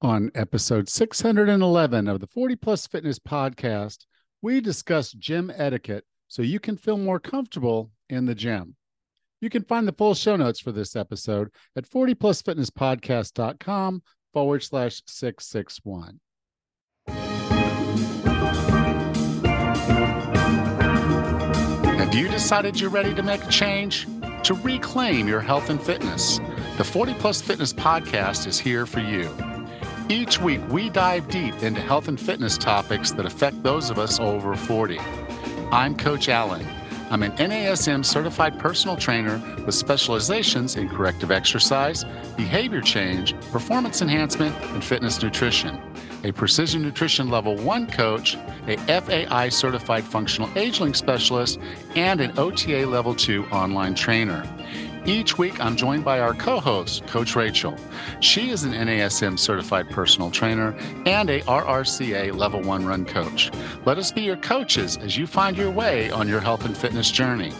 On episode 611 of the 40 Plus Fitness Podcast, we discuss gym etiquette so you can feel more comfortable in the gym. You can find the full show notes for this episode at 40plusfitnesspodcast.com forward slash 661. Have you decided you're ready to make a change? To reclaim your health and fitness? The 40 Plus Fitness Podcast is here for you. Each week, we dive deep into health and fitness topics that affect those of us over 40. I'm Coach Allen. I'm an NASM certified personal trainer with specializations in corrective exercise, behavior change, performance enhancement, and fitness nutrition. A precision nutrition level one coach, a FAI certified functional aging specialist, and an OTA level two online trainer. Each week, I'm joined by our co host, Coach Rachel. She is an NASM certified personal trainer and a RRCA level one run coach. Let us be your coaches as you find your way on your health and fitness journey.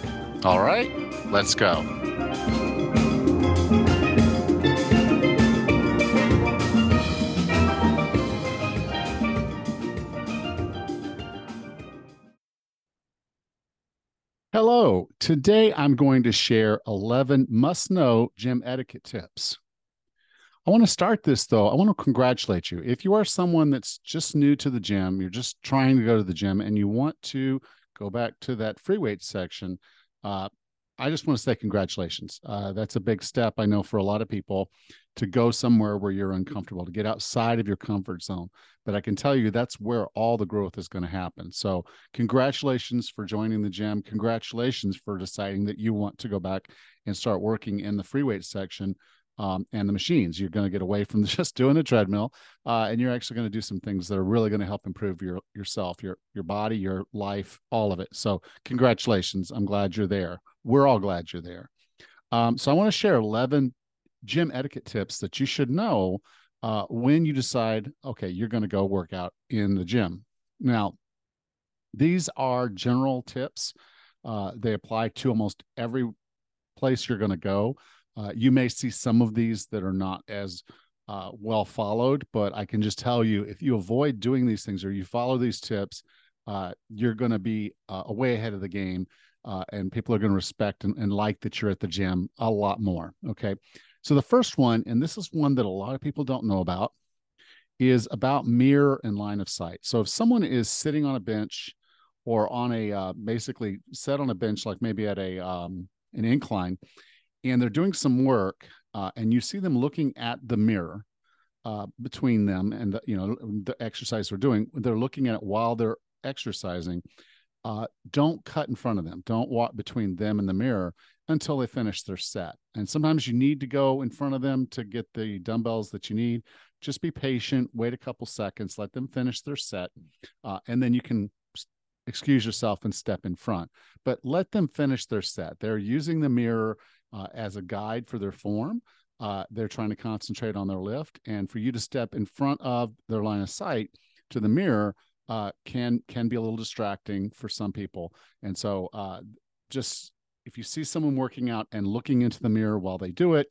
All right, let's go. Hello. Today I'm going to share 11 must know gym etiquette tips. I want to start this though. I want to congratulate you. If you are someone that's just new to the gym, you're just trying to go to the gym and you want to go back to that free weight section, uh, I just want to say congratulations. Uh, that's a big step, I know, for a lot of people to go somewhere where you're uncomfortable, to get outside of your comfort zone. But I can tell you that's where all the growth is going to happen. So, congratulations for joining the gym. Congratulations for deciding that you want to go back and start working in the free weight section um, and the machines. You're going to get away from just doing the treadmill, uh, and you're actually going to do some things that are really going to help improve your yourself, your your body, your life, all of it. So, congratulations! I'm glad you're there. We're all glad you're there. Um, so, I want to share 11 gym etiquette tips that you should know uh, when you decide, okay, you're going to go work out in the gym. Now, these are general tips. Uh, they apply to almost every place you're going to go. Uh, you may see some of these that are not as uh, well followed, but I can just tell you if you avoid doing these things or you follow these tips, uh, you're going to be uh, way ahead of the game. Uh, and people are going to respect and, and like that you're at the gym a lot more. Okay. So the first one, and this is one that a lot of people don't know about, is about mirror and line of sight. So if someone is sitting on a bench or on a uh, basically set on a bench, like maybe at a um, an incline, and they're doing some work uh, and you see them looking at the mirror uh, between them and the, you know the exercise they're doing they're looking at it while they're exercising uh, don't cut in front of them. Don't walk between them and the mirror until they finish their set. And sometimes you need to go in front of them to get the dumbbells that you need. Just be patient wait a couple seconds let them finish their set uh, and then you can excuse yourself and step in front. But let them finish their set. They're using the mirror uh, as a guide for their form. Uh, they're trying to concentrate on their lift, and for you to step in front of their line of sight to the mirror uh, can can be a little distracting for some people. And so, uh, just if you see someone working out and looking into the mirror while they do it,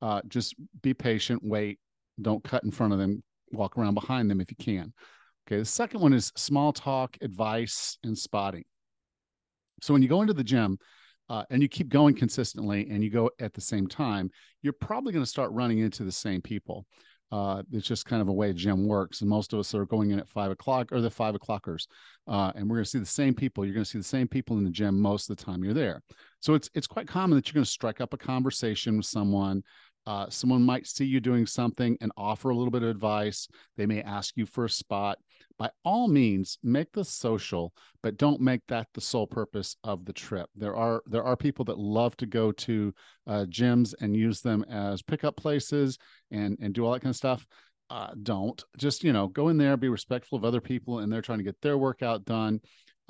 uh, just be patient, wait, don't cut in front of them, walk around behind them if you can. Okay, the second one is small talk, advice, and spotting. So when you go into the gym, uh, and you keep going consistently and you go at the same time, you're probably going to start running into the same people. Uh, it's just kind of a way gym works. And most of us are going in at five o'clock or the five o'clockers. Uh, and we're going to see the same people. You're going to see the same people in the gym most of the time you're there. So it's it's quite common that you're going to strike up a conversation with someone uh, someone might see you doing something and offer a little bit of advice. They may ask you for a spot. By all means, make this social, but don't make that the sole purpose of the trip. There are there are people that love to go to uh, gyms and use them as pickup places and and do all that kind of stuff. Uh, don't just you know go in there, be respectful of other people, and they're trying to get their workout done.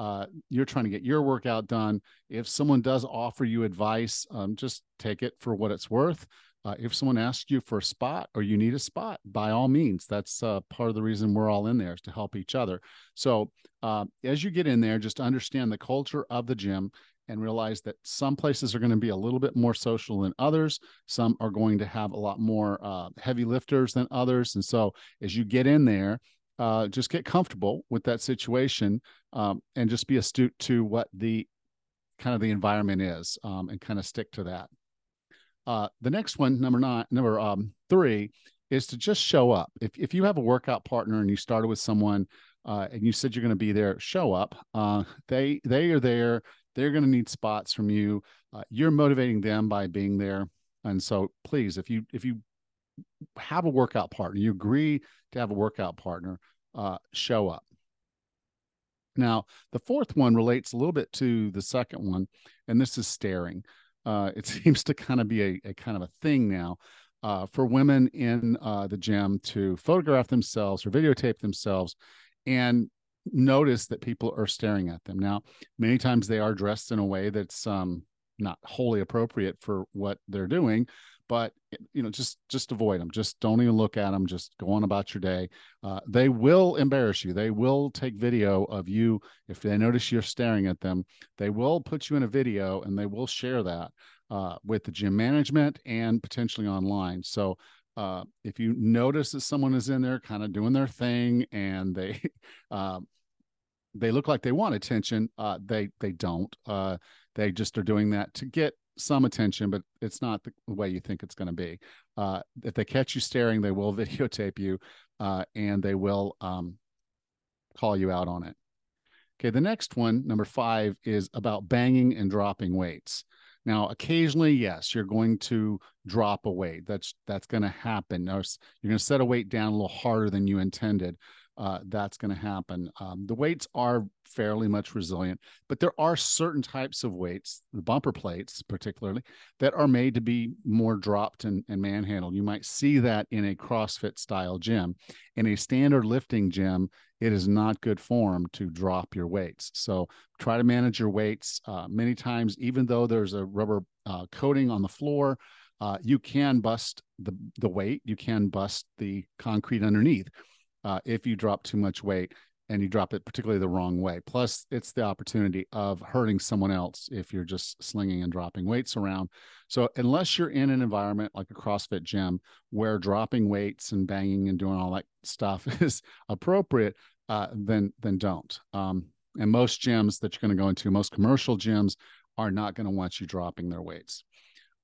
Uh, you're trying to get your workout done. If someone does offer you advice, um, just take it for what it's worth. Uh, if someone asks you for a spot or you need a spot, by all means, that's uh, part of the reason we're all in there is to help each other. So uh, as you get in there, just understand the culture of the gym and realize that some places are going to be a little bit more social than others. Some are going to have a lot more uh, heavy lifters than others. And so as you get in there, uh, just get comfortable with that situation um, and just be astute to what the kind of the environment is um, and kind of stick to that. Uh, the next one, number nine, number um, three, is to just show up. If if you have a workout partner and you started with someone uh, and you said you're going to be there, show up. Uh, they they are there. They're going to need spots from you. Uh, you're motivating them by being there. And so, please, if you if you have a workout partner, you agree to have a workout partner, uh, show up. Now, the fourth one relates a little bit to the second one, and this is staring. Uh, it seems to kind of be a, a kind of a thing now uh, for women in uh, the gym to photograph themselves or videotape themselves and notice that people are staring at them. Now, many times they are dressed in a way that's um, not wholly appropriate for what they're doing, but you know just just avoid them just don't even look at them just go on about your day. Uh, they will embarrass you. They will take video of you. If they notice you're staring at them they will put you in a video and they will share that uh, with the gym management and potentially online. So uh, if you notice that someone is in there kind of doing their thing and they uh, they look like they want attention uh, they they don't. Uh, they just are doing that to get some attention, but it's not the way you think it's going to be. Uh, if they catch you staring, they will videotape you uh, and they will um, call you out on it. Okay, the next one, number five, is about banging and dropping weights. Now, occasionally, yes, you're going to drop a weight. That's that's going to happen. You're going to set a weight down a little harder than you intended uh, that's going to happen. Um, the weights are fairly much resilient, but there are certain types of weights, the bumper plates particularly, that are made to be more dropped and, and manhandled. You might see that in a CrossFit style gym. In a standard lifting gym, it is not good form to drop your weights. So try to manage your weights. Uh, many times, even though there's a rubber uh, coating on the floor, uh, you can bust the, the weight, you can bust the concrete underneath uh, if you drop too much weight and you drop it particularly the wrong way. Plus, it's the opportunity of hurting someone else if you're just slinging and dropping weights around. So, unless you're in an environment like a CrossFit gym where dropping weights and banging and doing all that stuff is appropriate, uh, then then don't. Um, and most gyms that you're going to go into, most commercial gyms, are not going to want you dropping their weights.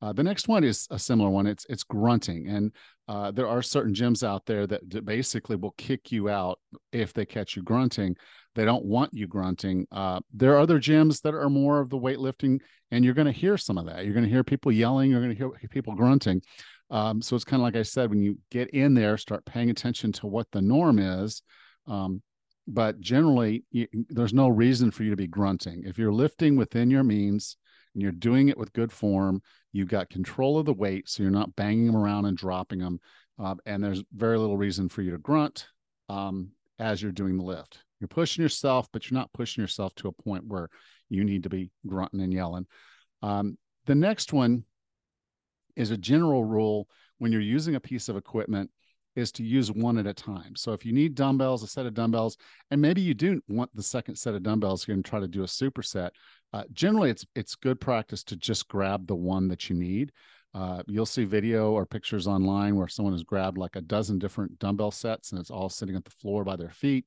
Uh, the next one is a similar one. It's it's grunting, and uh, there are certain gyms out there that, basically will kick you out if they catch you grunting. They don't want you grunting. Uh, there are other gyms that are more of the weightlifting, and you're going to hear some of that. You're going to hear people yelling. You're going to hear people grunting. Um, so it's kind of like I said, when you get in there, start paying attention to what the norm is. Um, but generally, you, there's no reason for you to be grunting. If you're lifting within your means and you're doing it with good form, You've got control of the weight, so you're not banging them around and dropping them. Uh, and there's very little reason for you to grunt um, as you're doing the lift. You're pushing yourself, but you're not pushing yourself to a point where you need to be grunting and yelling. Um, the next one is a general rule when you're using a piece of equipment is to use one at a time. So if you need dumbbells, a set of dumbbells, and maybe you do want the second set of dumbbells, you're going to try to do a superset. Uh, generally, it's it's good practice to just grab the one that you need. Uh, you'll see video or pictures online where someone has grabbed like a dozen different dumbbell sets and it's all sitting at the floor by their feet.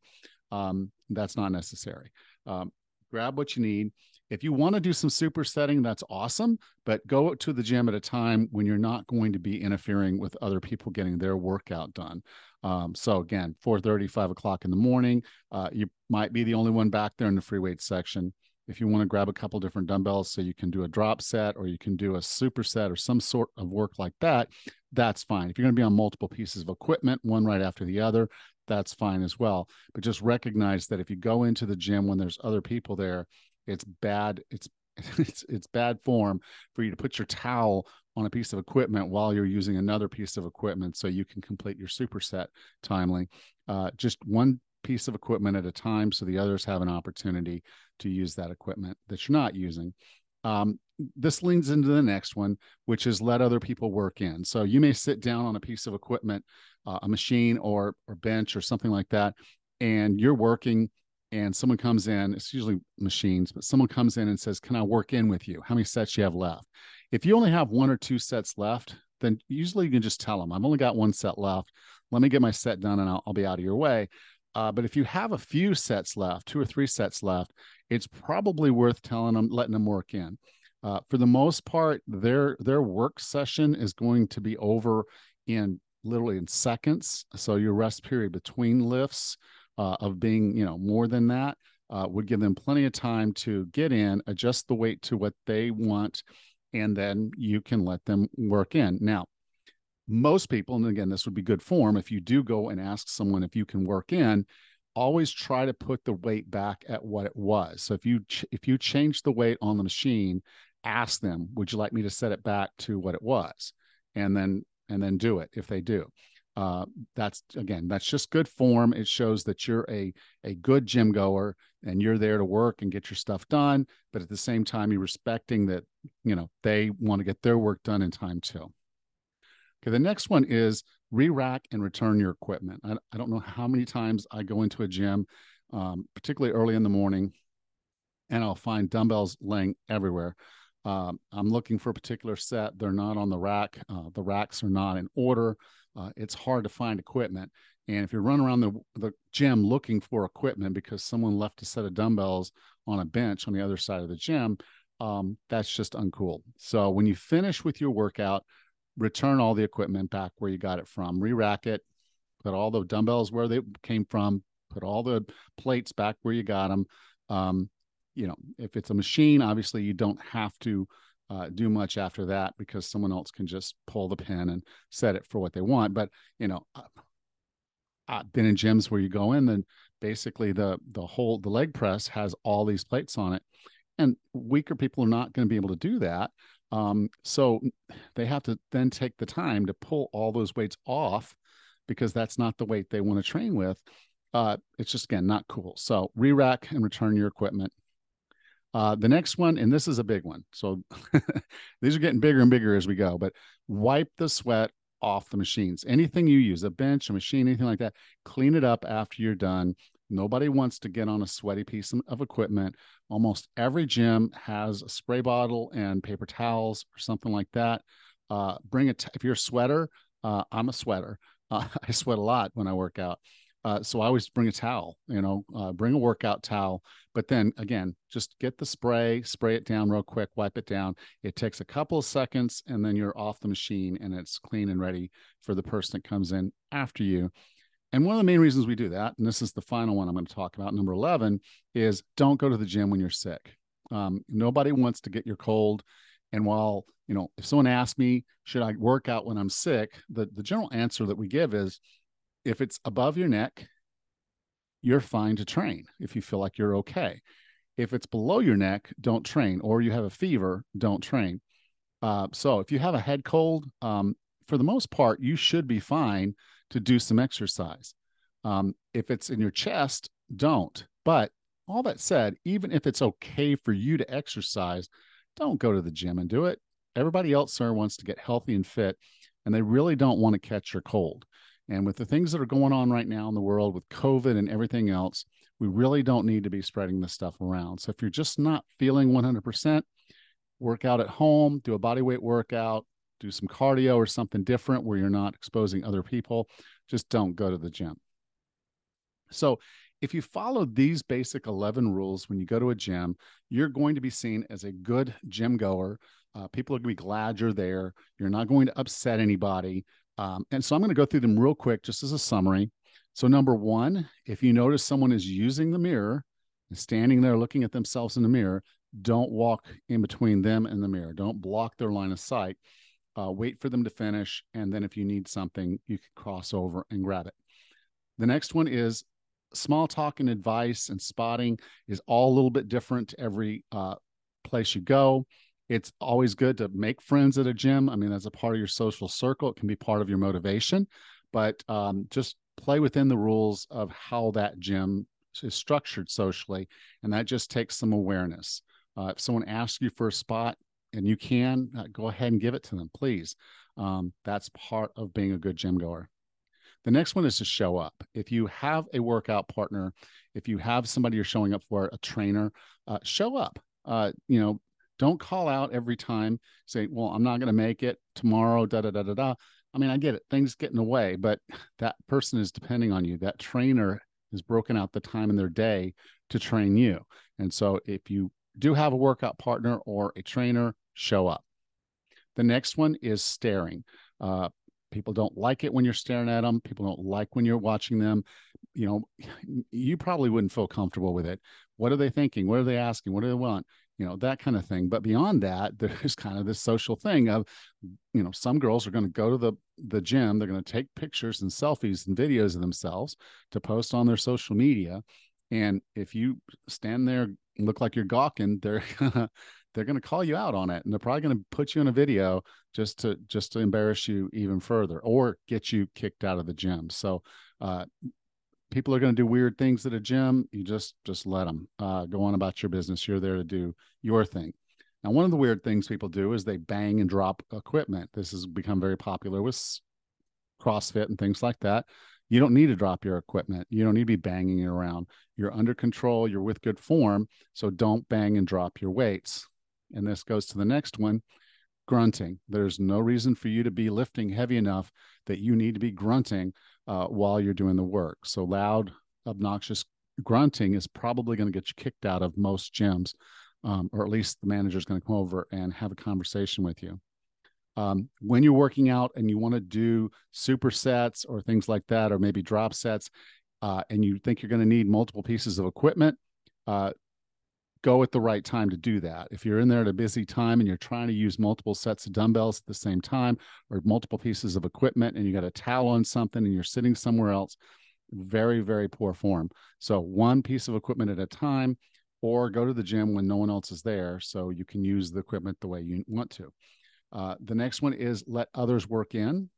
Um, that's not necessary. Um, grab what you need. If you want to do some supersetting, that's awesome, but go to the gym at a time when you're not going to be interfering with other people getting their workout done. Um, so again, 4 30, 5 o'clock in the morning, uh, you might be the only one back there in the free weight section. If you want to grab a couple different dumbbells so you can do a drop set or you can do a superset or some sort of work like that that's fine. If you're going to be on multiple pieces of equipment one right after the other that's fine as well. But just recognize that if you go into the gym when there's other people there it's bad it's it's it's bad form for you to put your towel on a piece of equipment while you're using another piece of equipment so you can complete your superset timely uh, just one piece of equipment at a time so the others have an opportunity to use that equipment that you're not using. Um, this leans into the next one, which is let other people work in. So you may sit down on a piece of equipment, uh, a machine or or bench or something like that, and you're working and someone comes in, it's usually machines, but someone comes in and says, Can I work in with you? How many sets you have left? If you only have one or two sets left, then usually you can just tell them, I've only got one set left. Let me get my set done and I'll, I'll be out of your way. Uh, but if you have a few sets left, two or three sets left, it's probably worth telling them, letting them work in. Uh, for the most part, their their work session is going to be over in literally in seconds. So your rest period between lifts uh, of being, you know, more than that uh, would give them plenty of time to get in, adjust the weight to what they want, and then you can let them work in. Now, most people, and again, this would be good form if you do go and ask someone if you can work in. Always try to put the weight back at what it was. So if you ch- if you change the weight on the machine, ask them, "Would you like me to set it back to what it was?" And then and then do it if they do uh, that's again that's just good form. It shows that you're a a good gym goer and you're there to work and get your stuff done but at the same time you're respecting that you know they want to get their work done in time too. Okay the next one is re-rack and return your equipment. I, I don't know how many times i go into a gym um, particularly early in the morning and i'll find dumbbells laying everywhere um, I'm looking for a particular set. They're not on the rack. Uh, the racks are not in order uh, it's hard to find equipment. And if you run around the, the gym looking for equipment because someone left a set of dumbbells on a bench on the other side of the gym, um, that's just uncool. So when you finish with your workout, return all the equipment back where you got it from, re rack it, put all the dumbbells where they came from, put all the plates back where you got them. Um, you know, if it's a machine, obviously you don't have to uh, do much after that because someone else can just pull the pin and set it for what they want. But you know, I've been in gyms where you go in and basically the the whole the leg press has all these plates on it, and weaker people are not going to be able to do that. Um, so they have to then take the time to pull all those weights off because that's not the weight they want to train with. Uh, it's just again not cool. So re-rack and return your equipment uh, the next one, and this is a big one. So these are getting bigger and bigger as we go, but wipe the sweat off the machines. Anything you use, a bench, a machine, anything like that, clean it up after you're done. Nobody wants to get on a sweaty piece of equipment. Almost every gym has a spray bottle and paper towels or something like that. Uh, bring it if you're a sweater. Uh, I'm a sweater. Uh, I sweat a lot when I work out. Uh, so I always bring a towel, you know, uh, bring a workout towel. But then again, just get the spray, spray it down real quick, wipe it down. It takes a couple of seconds and then you're off the machine and it's clean and ready for the person that comes in after you. And one of the main reasons we do that, and this is the final one I'm going to talk about, number 11, is don't go to the gym when you're sick. Um, nobody wants to get your cold. And while, you know, if someone asks me, should I work out when I'm sick? The, the general answer that we give is if it's above your neck, you're fine to train if you feel like you're okay. If it's below your neck, don't train, or you have a fever, don't train. Uh, so if you have a head cold, um, for the most part, you should be fine to do some exercise. Um, if it's in your chest, don't. But all that said, even if it's okay for you to exercise, don't go to the gym and do it. Everybody else there wants to get healthy and fit, and they really don't want to catch your cold. And with the things that are going on right now in the world with COVID and everything else, we really don't need to be spreading this stuff around. So if you're just not feeling 100%, work out at home, do a body weight workout, do some cardio or something different where you're not exposing other people. Just don't go to the gym. So if you follow these basic 11 rules when you go to a gym, you're going to be seen as a good gym goer. Uh, people are going to be glad you're there. You're not going to upset anybody. Um, and so I'm going to go through them real quick, just as a summary. So, number one, if you notice someone is using the mirror and standing there looking at themselves in the mirror, don't walk in between them and the mirror. Don't block their line of sight. Uh, wait for them to finish. And then, if you need something, you can cross over and grab it. The next one is small talk and advice and spotting is all a little bit different every uh, place you go. It's always good to make friends at a gym. I mean, as a part of your social circle, it can be part of your motivation, but um, just play within the rules of how that gym is structured socially. And that just takes some awareness. Uh, if someone asks you for a spot and you can, uh, go ahead and give it to them, please. Um, that's part of being a good gym goer. The next one is to show up. If you have a workout partner, if you have somebody you're showing up for, a trainer, uh, show up. Uh, you know, don't call out every time, say, well, I'm not going to make it tomorrow, da da da da da. I mean, I get it, things get in the way, but that person is depending on you. That trainer has broken out the time in their day to train you. And so if you do have a workout partner or a trainer, show up. The next one is staring. Uh, people don't like it when you're staring at them. People don't like when you're watching them. You know, you probably wouldn't feel comfortable with it. What are they thinking? What are they asking? What do they want? You know, that kind of thing. But beyond that, there's kind of this social thing of, you know, some girls are going to go to the the gym. They're going to take pictures and selfies and videos of themselves to post on their social media. And if you stand there look like you're gawking, they're gonna they're gonna call you out on it, and they're probably gonna put you in a video just to just to embarrass you even further or get you kicked out of the gym. So uh, people are going to do weird things at a gym. You just just let them uh, go on about your business. You're there to do your thing. Now, one of the weird things people do is they bang and drop equipment. This has become very popular with CrossFit and things like that. You don't need to drop your equipment. You don't need to be banging it around. You're under control. You're with good form. So don't bang and drop your weights. And this goes to the next one grunting. There's no reason for you to be lifting heavy enough that you need to be grunting uh, while you're doing the work. So loud, obnoxious grunting is probably going to get you kicked out of most gyms, um, or at least the manager is going to come over and have a conversation with you. Um, when you're working out and you want to do supersets or things like that, or maybe drop sets, uh, and you think you're going to need multiple pieces of equipment, uh, go at the right time to do that. If you're in there at a busy time and you're trying to use multiple sets of dumbbells at the same time or multiple pieces of equipment and you got a towel on something and you're sitting somewhere else, very, very poor form. So, one piece of equipment at a time, or go to the gym when no one else is there so you can use the equipment the way you want to. Uh, the next one is let others work in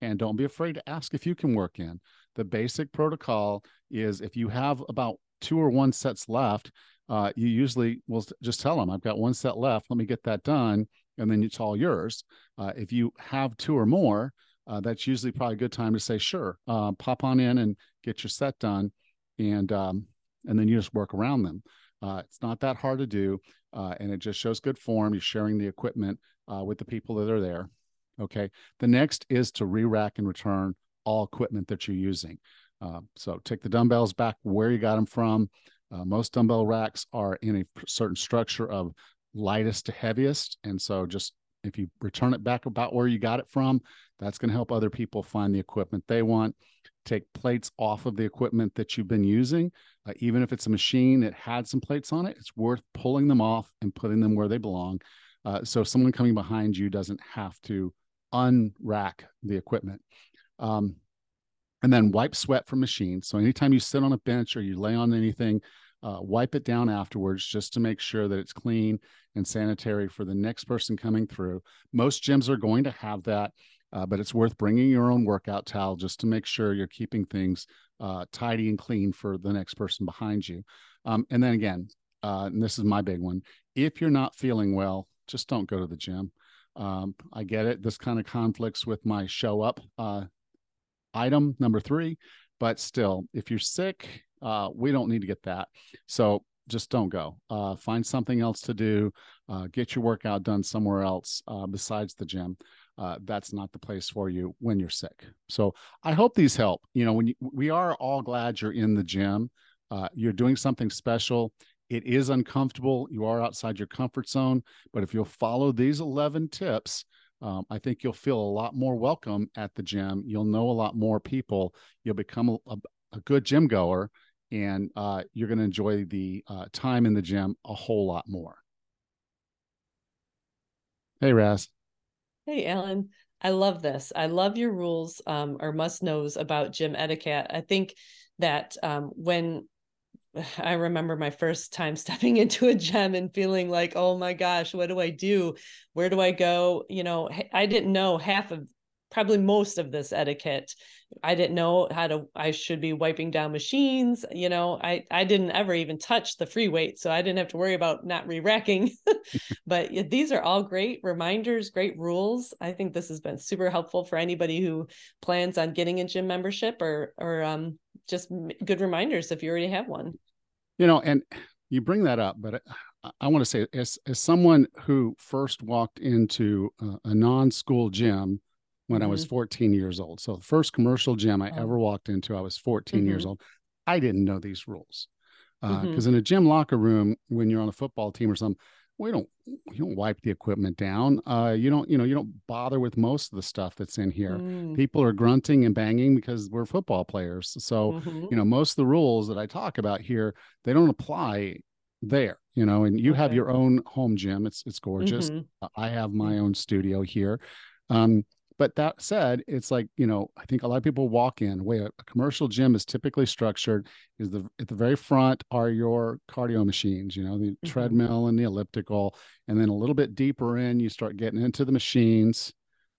and don't be afraid to ask if you can work in. The basic protocol is if you have about two or one sets left, uh, you usually will just tell them, I've got one set left. Let me get that done. And then it's all yours. Uh, if you have two or more, uh, that's usually probably a good time to say, sure, uh, pop on in and get your set done. And, um, and then you just work around them. Uh, it's not that hard to do. Uh, and it just shows good form. You're sharing the equipment with the people that are there. Okay. The next is to re rack and return all equipment that you're using. Uh, so take the dumbbells back where you got them from. Uh, most dumbbell racks are in a certain structure of lightest to heaviest. And so just if you return it back about where you got it from, that's going to help other people find the equipment they want. Take plates off of the equipment that you've been using. Uh, even if it's a machine that had some plates on it, it's worth pulling them off and putting them where they belong uh, so someone coming behind you doesn't have to unrack the equipment. Um, and then wipe sweat from machines. So anytime you sit on a bench or you lay on anything, uh, wipe it down afterwards just to make sure that it's clean and sanitary for the next person coming through. Most gyms are going to have that, uh, but it's worth bringing your own workout towel just to make sure you're keeping things uh, tidy and clean for the next person behind you. Um, and then again, uh, and this is my big one if you're not feeling well, just don't go to the gym. Um, I get it. This kind of conflicts with my show up uh, item number three, but still, if you're sick, uh, we don't need to get that. So just don't go. Uh, find something else to do. Uh, get your workout done somewhere else uh, besides the gym. Uh, that's not the place for you when you're sick. So I hope these help. You know, when you, we are all glad you're in the gym, you're doing something special it is uncomfortable. You are outside your comfort zone. But if you'll follow these 11 tips, um, I think you'll feel a lot more welcome at the gym. You'll know a lot more people. You'll become a, a, good gym goer and uh, you're going to enjoy the uh, time in the gym a whole lot more. Hey, Raz. Hey, Alan. I love this. I love your rules um, or must knows about gym etiquette. I think that um, when I remember my first time stepping into a gym and feeling like, oh my gosh, what do I do? Where do I go? You know, I didn't know half of probably most of this etiquette i didn't know how to i should be wiping down machines you know i i didn't ever even touch the free weight so i didn't have to worry about not re-racking but these are all great reminders great rules i think this has been super helpful for anybody who plans on getting a gym membership or or um, just good reminders if you already have one you know and you bring that up but i, I want to say as as someone who first walked into a, a non-school gym when mm-hmm. I was mm-hmm. 14 years old. So the first commercial gym I oh. ever walked into, I was 14 mm-hmm. years old. I didn't know these rules because uh, mm-hmm. in a gym locker room, when you're on a football team or something, we don't you don't wipe the equipment down. Uh, you don't you know you don't bother with most of the stuff that's in here. Mm. People are grunting and banging because we're football players. So mm-hmm. you know most of the rules that I talk about here they don't apply there. You know, and you okay. have your own home gym. It's it's gorgeous. Mm-hmm. I have my own studio here. Um, but that said, it's like, you know, I think a lot of people walk in the way a, a, commercial gym is typically structured is the at the very front are your cardio machines, you know, the mm-hmm. treadmill and the elliptical. And then a little bit deeper in, you start getting into the machines.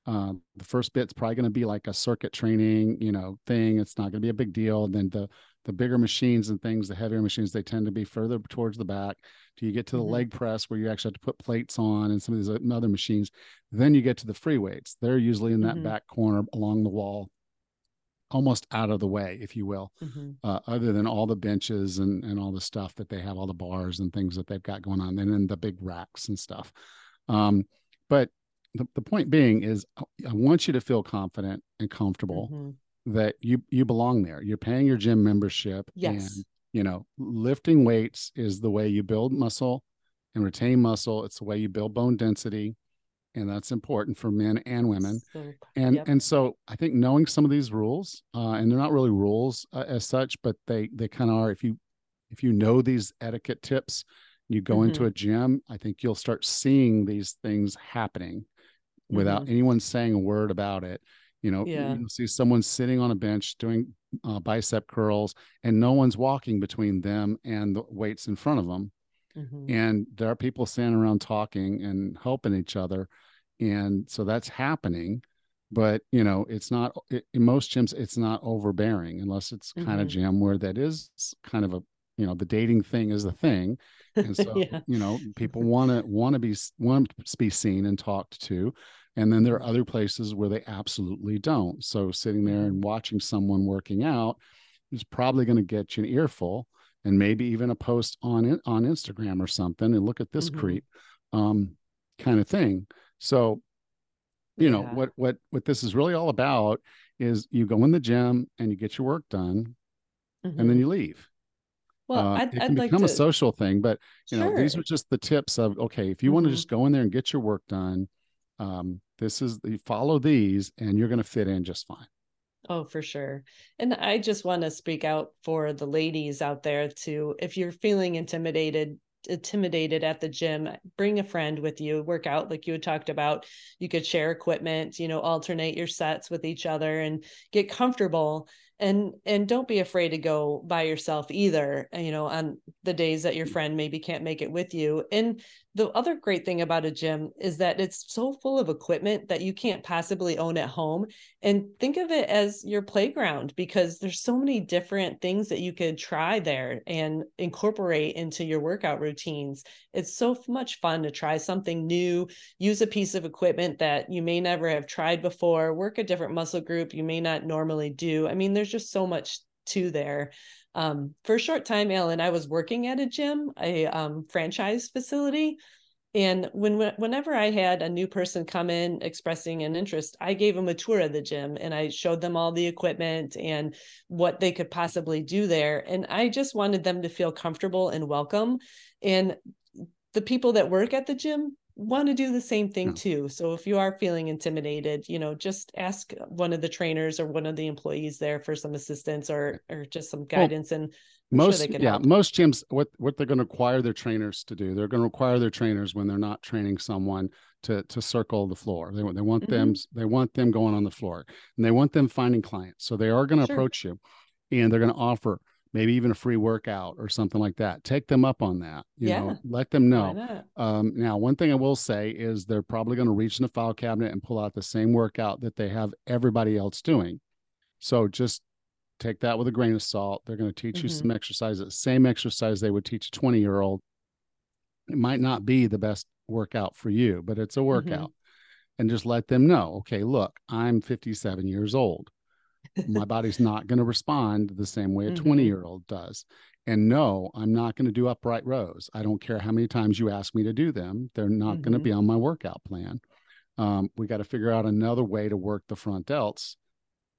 Uh, the first bit's probably going to be like a circuit training, you know, thing. It's not going to be a big deal. And then the the bigger machines and things, the heavier machines, they tend to be further towards the back. Do you get to the mm-hmm. leg press where you actually have to put plates on and some of these other machines? Then you get to the free weights. They're usually in that mm-hmm. back corner along the wall, almost out of the way, if you will, mm-hmm. uh, other than all the benches and, and all the stuff that they have, all the bars and things that they've got going on, and then the big racks and stuff. Um, but the, the point being is, I want you to feel confident and comfortable mm-hmm that you you belong there. You're paying your gym membership. Yes. And, you know, lifting weights is the way you build muscle and retain muscle. It's the way you build bone density. And that's important for men and women. So, and yep. and so I think knowing some of these rules, uh, and they're not really rules uh, as such, but they they kind of are. If you if you know these etiquette tips, you go mm-hmm. into a gym, I think you'll start seeing these things happening without mm-hmm. anyone saying a word about it you know, yeah. you see someone sitting on a bench doing uh, bicep curls, and no one's walking between them and the weights in front of them. Mm-hmm. And there are people standing around talking and helping each other, and so that's happening. But you know, it's not it, in most gyms. It's not overbearing unless it's mm-hmm. kind of gym where that is kind of a you know the dating thing is the thing and so yeah. you know people want to want to be want to be seen and talked to and then there are other places where they absolutely don't. So sitting there and mm-hmm. watching someone working out is probably going to get you an earful and maybe even a post on it on Instagram or something. And look at this mm-hmm. creep, um, kind of thing. So, you yeah. know what what what this is really all about is you go in the gym and you get your work done, mm-hmm. and then mm-hmm. you leave. Well, uh, I'd, it can I'd become like a social thing, but you sure. know these are just the tips of okay, if you mm-hmm. want to just go in there and get your work done, um, this is you follow these and you're going to fit in just fine. Oh for sure. And i just want to speak out for the ladies out there to if you're feeling intimidated intimidated at the gym bring a friend with you work out like you had talked about. You could share equipment you know alternate your sets with each other and get comfortable. And and don't be afraid to go by yourself either you know on the days that your friend maybe can't make it with you. And the other great thing about a gym is that it's so full of equipment that you can't possibly own at home and think of it as your playground because there's so many different things that you could try there and incorporate into your workout routines. It's so much fun to try something new use a piece of equipment that you may never have tried before work a different muscle group you may not normally do. I mean there's just so much to there um, for a short time, Alan, I was working at a gym, a um, franchise facility. And when whenever I had a new person come in expressing an interest, I gave them a tour of the gym and I showed them all the equipment and what they could possibly do there. And I just wanted them to feel comfortable and welcome. And the people that work at the gym want to do the same thing too. So if you are feeling intimidated, you know, just ask one of the trainers or one of the employees there for some assistance or or just some guidance well, and I'm most sure yeah, help. most gyms what what they're going to require their trainers to do. They're going to require their trainers when they're not training someone to to circle the floor. They they want mm-hmm. them they want them going on the floor and they want them finding clients. So they are going to sure. approach you and they're going to offer maybe even a free workout or something like that. Take them up on that. You Yeah. know, let them know. Um, now, one thing I will say is they're probably going to reach in the file cabinet and pull out the same workout that they have everybody else doing. So just take that with a grain of salt. They're going to teach you Mhm. some exercises, same exercise they would teach a 20 year old. It might not be the best workout for you, but it's a workout. And just let them know, okay, look, I'm 57 years old. My body's not going to respond the same way a Mhm. 20 year old does. And no, I'm not going to do upright rows. I don't care how many times you ask me to do them. They're not going to be on my workout plan. Um, we got to figure out another way to work the front delts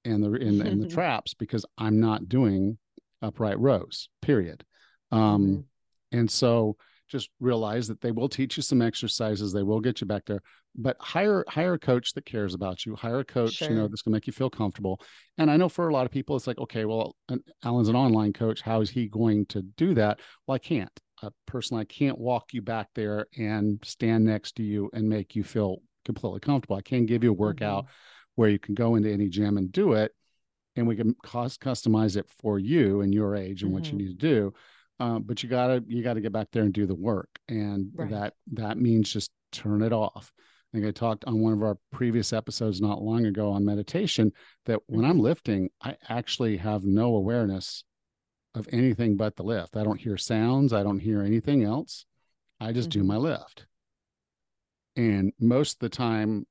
and the and, and the traps because I'm not doing upright rows. Period. Um, Mhm. and so just realize that they will teach you some exercises. They will get you back there, but hire hire a coach that cares about you. Hire a coach, you know, Sure. that's gonna make you feel comfortable. And I know for a lot of people, it's like, okay, well, Alan's an online coach. How is he going to do that? Well, I can't. Uh, personally, I can't walk you back there and stand next to you and make you feel completely comfortable. I can give you a workout where you can go into any gym and do it and we can cost customize it for you and your age and what you Mhm. need to do um, but you gotta you gotta get back there and do the work and Right. that that means just turn it off i think i talked on one of our previous episodes not long ago on meditation that when i'm Mhm. lifting i actually have no awareness of anything but the lift i don't hear sounds i don't hear anything else i just do Mhm. my lift and most of the time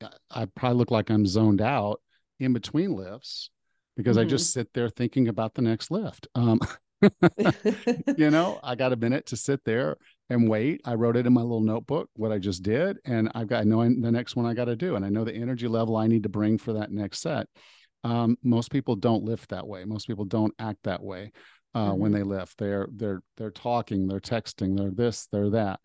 I- I probably look like I'm zoned out in between lifts because I Mhm. just sit there thinking about the next lift. Um, you know, I got a minute to sit there and wait. I wrote it in my little notebook what I just did, and I've got I know the next one I got to do, and I know the energy level I need to bring for that next set. Um, most people don't lift that way. Most people don't act that way uh, when Mhm. they lift. They're they're they're talking, they're texting, they're this, they're that,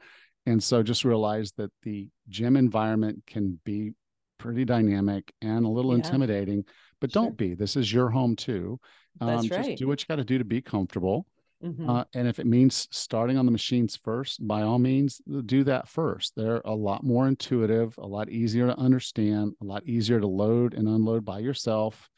and so just realize that the gym environment can be pretty dynamic and a little Yeah. intimidating, but Sure. don't be. This is your home too. That's Um, just right. do what you got to do to be comfortable. Mhm. Uh, and if it means starting on the machines first, by all means, do that first. They're a lot more intuitive, a lot easier to understand, a lot easier to load and unload by yourself.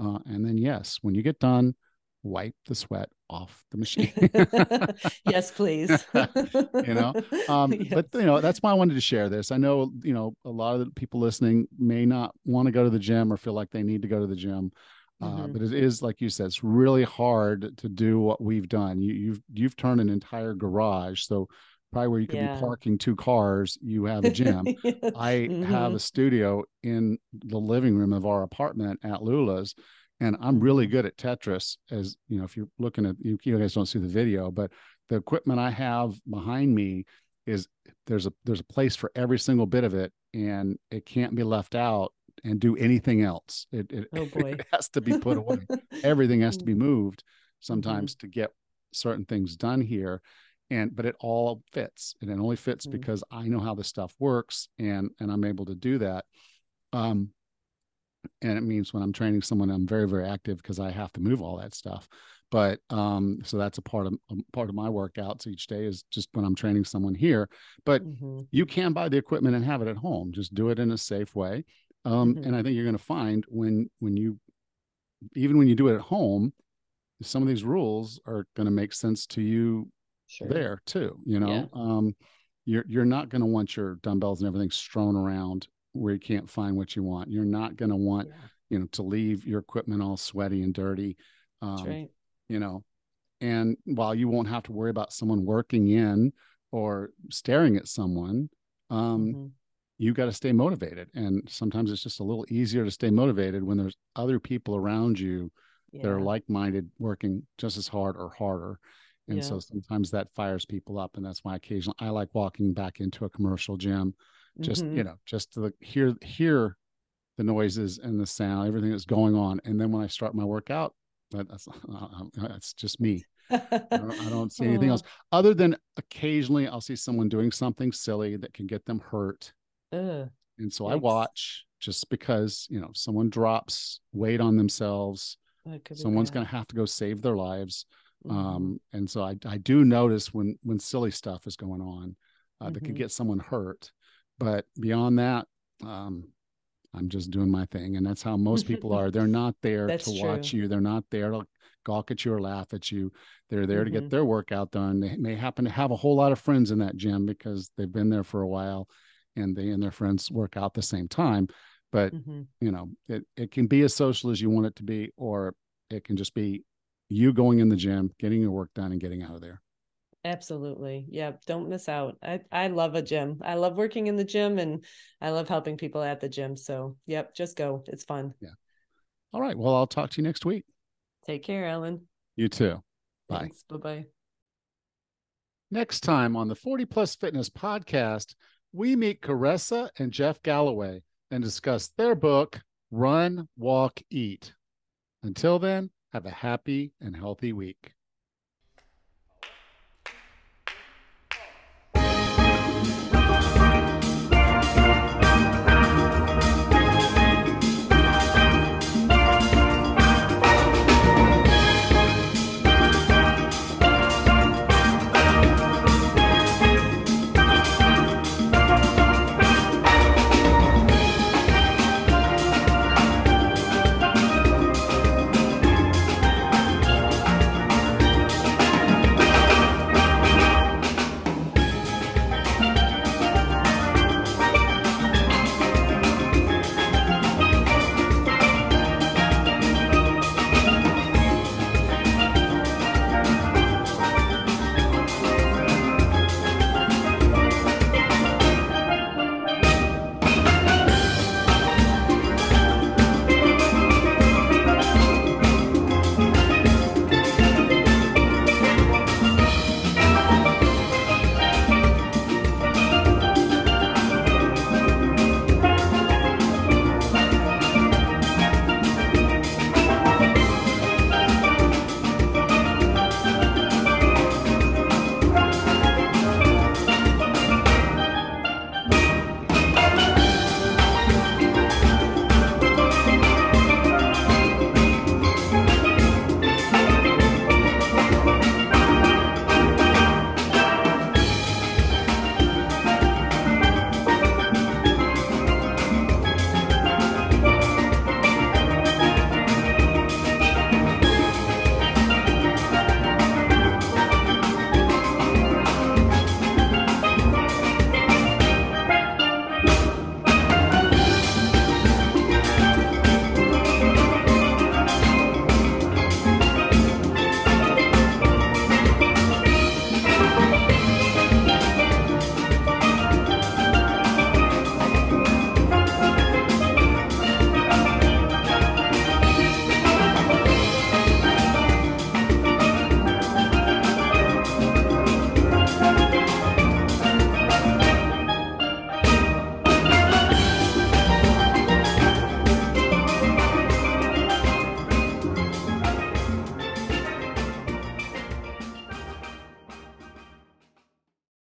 Uh, and then, yes, when you get done, wipe the sweat off the machine. yes, please. you know um but you know that's why i wanted to share this i know you know a lot of the people listening may not want to go to the gym or feel like they need to go to the gym uh, Mhm. but it is like you said it's really hard to do what we've done you, you've you've turned an entire garage so probably where you could Yeah. be parking two cars you have a gym I have Mhm. a studio in the living room of our apartment at Lula's, and I'm really good at Tetris. As you know, if you're looking at you, you guys don't see the video, but the equipment I have behind me is there's a there's a place for every single bit of it, and it can't be left out and do anything else. It it, Oh, boy. it has to be put away. Everything has to be moved Mm-hmm. sometimes to get certain things done here and but it all fits and it only fits Mhm. because i know how the stuff works and and i'm able to do that um and it means when i'm training someone i'm very very active because i have to move all that stuff but um so that's a part of a part of my workouts each day is just when i'm training someone here but Mhm. you can buy the equipment and have it at home just do it in a safe way um Mhm. and i think you're going to find when when you even when you do it at home some of these rules are going to make sense to you Sure. there too you know Yeah. um you're you're not going to want your dumbbells and everything strewn around where you can't find what you want you're not going to want Yeah. you know to leave your equipment all sweaty and dirty um right. you know and while you won't have to worry about someone working in or staring at someone um Mhm. you got to stay motivated and sometimes it's just a little easier to stay motivated when there's other people around you that are like-minded working just as hard or harder and so sometimes that fires people up and that's why occasionally i like walking back into a commercial gym just you Mhm. know just to hear hear the noises and the sound everything that's going on and then when i start my workout that- that's uh, that's just me I don't, I don't see anything else other than occasionally i'll see someone doing something silly that can get them hurt Ugh. and so i watch just because you know someone drops weight on themselves That could be someone's going to have to go save their lives Mhm. um and so i i do notice when when silly stuff is going on uh, that could Mhm. get someone hurt but beyond that um i'm just doing my thing and that's how most people are they're not there to watch you they're not there to gawk at you or laugh at you. They're there mm-hmm. to get mm-hmm. their workout done. They may happen to have a whole lot of friends in that gym because they've been there for a while and they and their friends work out the same time. But mm-hmm. you know, it, it can be as social as you want it to be, or it can just be you going in the gym, getting your work done and getting out of there. Absolutely. Yeah. Don't miss out. I, I love a gym. I love working in the gym and I love helping people at the gym. So, yep, just go. It's fun. Yeah. All right. Well, I'll talk to you next week. Take care, Alan. You too. Bye. Bye bye. Next time on the 40 Plus Fitness podcast, we meet Carissa and Jeff Galloway and discuss their book, Run, Walk, Eat. Until then, have a happy and healthy week.